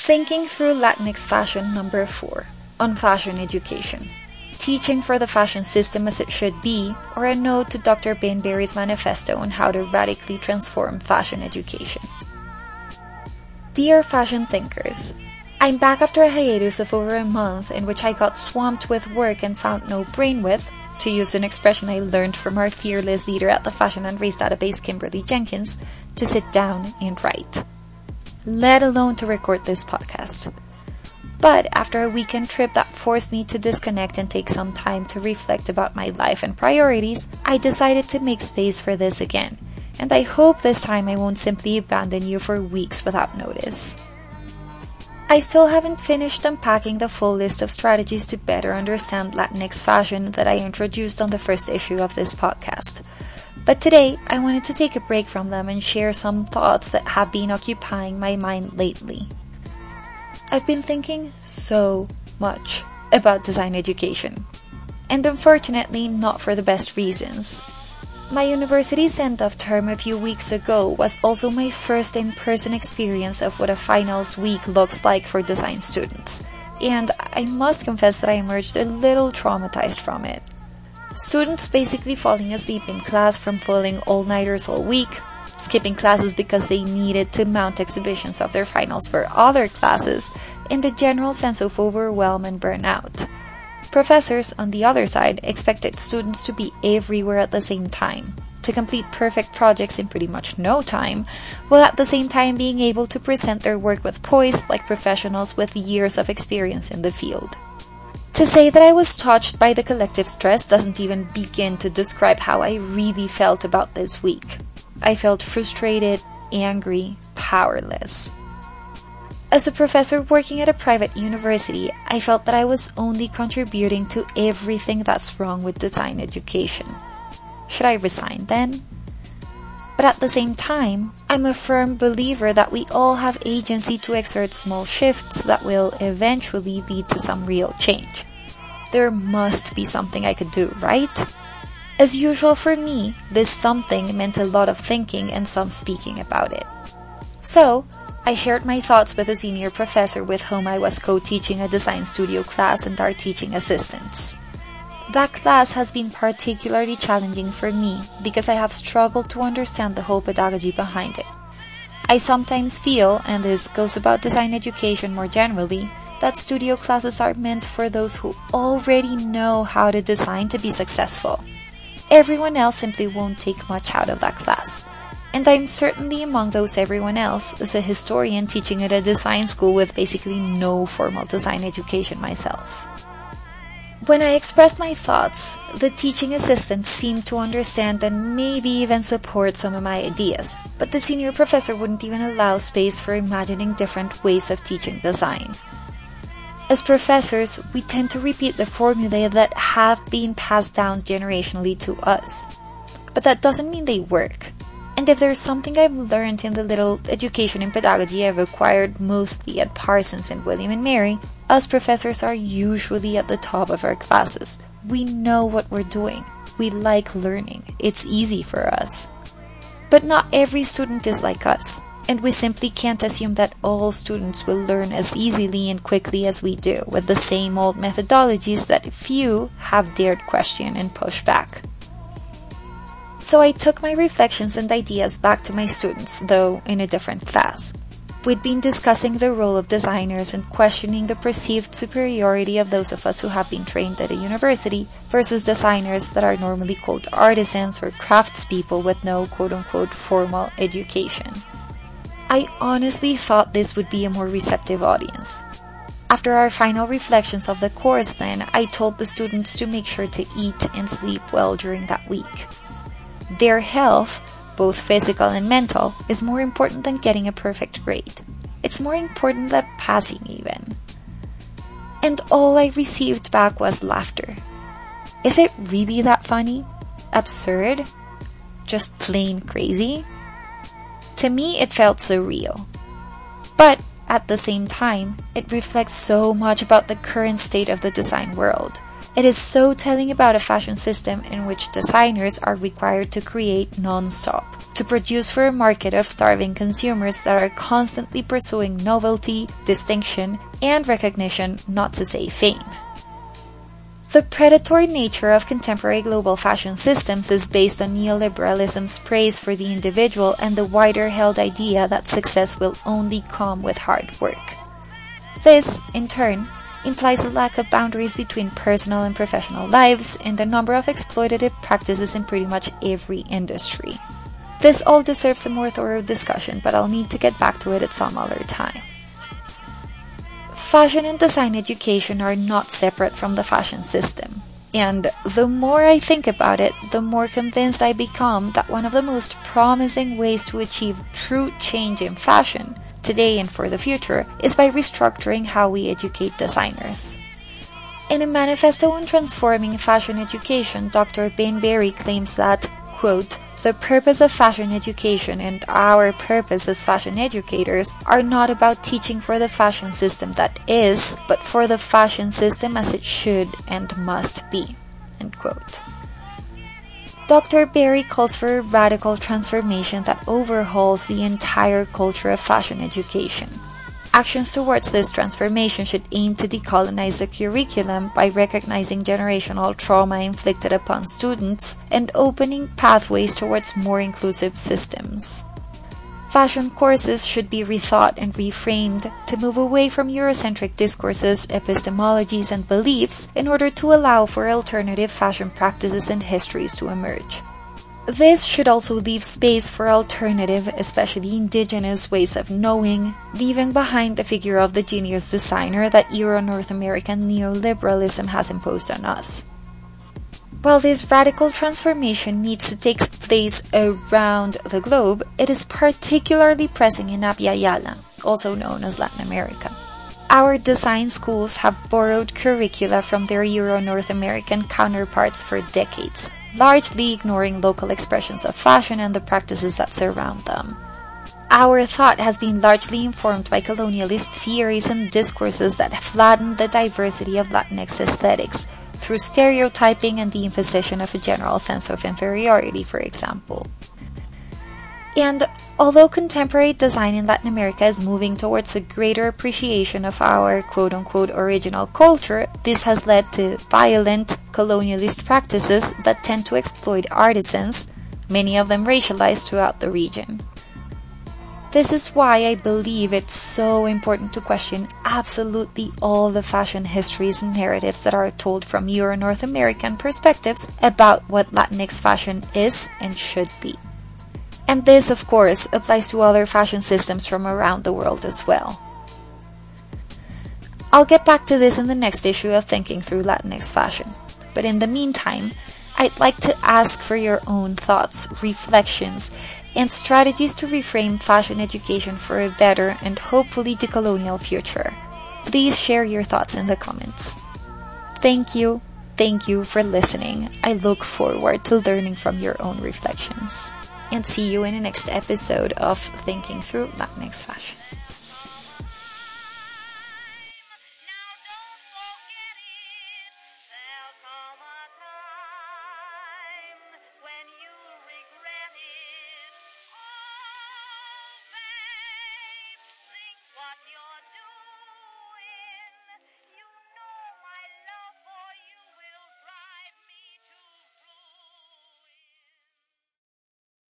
Thinking through Latinx fashion number 4 on fashion education. Teaching for the fashion system as it should be, or a note to Dr. Ben Barry's manifesto on how to radically transform fashion education. Dear fashion thinkers, I'm back after a hiatus of over a month in which I got swamped with work and found no brain width, to use an expression I learned from our fearless leader at the Fashion and Race Database, Kimberly Jenkins, to sit down and write. Let alone to record this podcast. But after a weekend trip that forced me to disconnect and take some time to reflect about my life and priorities, I decided to make space for this again. And I hope this time I won't simply abandon you for weeks without notice. I still haven't finished unpacking the full list of strategies to better understand Latinx fashion that I introduced on the first issue of this podcast. But today, I wanted to take a break from them and share some thoughts that have been occupying my mind lately. I've been thinking so much about design education, and unfortunately, not for the best reasons. My university sent off term a few weeks ago was also my first in person experience of what a finals week looks like for design students, and I must confess that I emerged a little traumatized from it. Students basically falling asleep in class from pulling all nighters all week, skipping classes because they needed to mount exhibitions of their finals for other classes, and the general sense of overwhelm and burnout. Professors, on the other side, expected students to be everywhere at the same time, to complete perfect projects in pretty much no time, while at the same time being able to present their work with poise like professionals with years of experience in the field. To say that I was touched by the collective stress doesn't even begin to describe how I really felt about this week. I felt frustrated, angry, powerless. As a professor working at a private university, I felt that I was only contributing to everything that's wrong with design education. Should I resign then? But at the same time, I'm a firm believer that we all have agency to exert small shifts that will eventually lead to some real change. There must be something I could do, right? As usual for me, this something meant a lot of thinking and some speaking about it. So, I shared my thoughts with a senior professor with whom I was co-teaching a design studio class and our teaching assistants. That class has been particularly challenging for me because I have struggled to understand the whole pedagogy behind it. I sometimes feel, and this goes about design education more generally, that studio classes are meant for those who already know how to design to be successful. Everyone else simply won't take much out of that class and I'm certainly among those everyone else as a historian teaching at a design school with basically no formal design education myself. When I expressed my thoughts, the teaching assistant seemed to understand and maybe even support some of my ideas, but the senior professor wouldn't even allow space for imagining different ways of teaching design. As professors, we tend to repeat the formulae that have been passed down generationally to us. But that doesn't mean they work. And if there's something I've learned in the little education in pedagogy I've acquired mostly at Parsons and William and Mary, us professors are usually at the top of our classes. We know what we're doing. We like learning. It's easy for us. But not every student is like us, and we simply can't assume that all students will learn as easily and quickly as we do with the same old methodologies that few have dared question and push back. So I took my reflections and ideas back to my students, though in a different class. We'd been discussing the role of designers and questioning the perceived superiority of those of us who have been trained at a university versus designers that are normally called artisans or craftspeople with no quote unquote formal education. I honestly thought this would be a more receptive audience. After our final reflections of the course, then, I told the students to make sure to eat and sleep well during that week. Their health, both physical and mental, is more important than getting a perfect grade. It's more important than passing, even. And all I received back was laughter. Is it really that funny? Absurd? Just plain crazy? To me, it felt surreal. But at the same time, it reflects so much about the current state of the design world. It is so telling about a fashion system in which designers are required to create non-stop, to produce for a market of starving consumers that are constantly pursuing novelty, distinction, and recognition, not to say fame. The predatory nature of contemporary global fashion systems is based on neoliberalism's praise for the individual and the wider held idea that success will only come with hard work. This, in turn, implies a lack of boundaries between personal and professional lives and the number of exploitative practices in pretty much every industry. This all deserves a more thorough discussion, but I'll need to get back to it at some other time. Fashion and design education are not separate from the fashion system. And the more I think about it, the more convinced I become that one of the most promising ways to achieve true change in fashion, today and for the future, is by restructuring how we educate designers. In a manifesto on transforming fashion education, Dr. Ben Barry claims that, quote, the purpose of fashion education and our purpose as fashion educators are not about teaching for the fashion system that is, but for the fashion system as it should and must be. Dr. Barry calls for a radical transformation that overhauls the entire culture of fashion education. Actions towards this transformation should aim to decolonize the curriculum by recognizing generational trauma inflicted upon students and opening pathways towards more inclusive systems. Fashion courses should be rethought and reframed to move away from Eurocentric discourses, epistemologies, and beliefs in order to allow for alternative fashion practices and histories to emerge. This should also leave space for alternative, especially indigenous ways of knowing, leaving behind the figure of the genius designer that Euro North American neoliberalism has imposed on us. While this radical transformation needs to take place around the globe, it is particularly pressing in Abya Yala, also known as Latin America. Our design schools have borrowed curricula from their Euro North American counterparts for decades, largely ignoring local expressions of fashion and the practices that surround them. Our thought has been largely informed by colonialist theories and discourses that flatten the diversity of Latinx aesthetics through stereotyping and the imposition of a general sense of inferiority, for example. And although contemporary design in Latin America is moving towards a greater appreciation of our quote unquote original culture, this has led to violent colonialist practices that tend to exploit artisans, many of them racialized throughout the region. This is why I believe it's so important to question absolutely all the fashion histories and narratives that are told from Euro North American perspectives about what Latinx fashion is and should be. And this, of course, applies to other fashion systems from around the world as well. I'll get back to this in the next issue of Thinking Through Latinx Fashion. But in the meantime, I'd like to ask for your own thoughts, reflections, and strategies to reframe fashion education for a better and hopefully decolonial future. Please share your thoughts in the comments. Thank you, thank you for listening. I look forward to learning from your own reflections. And see you in the next episode of Thinking Through Latinx Fashion.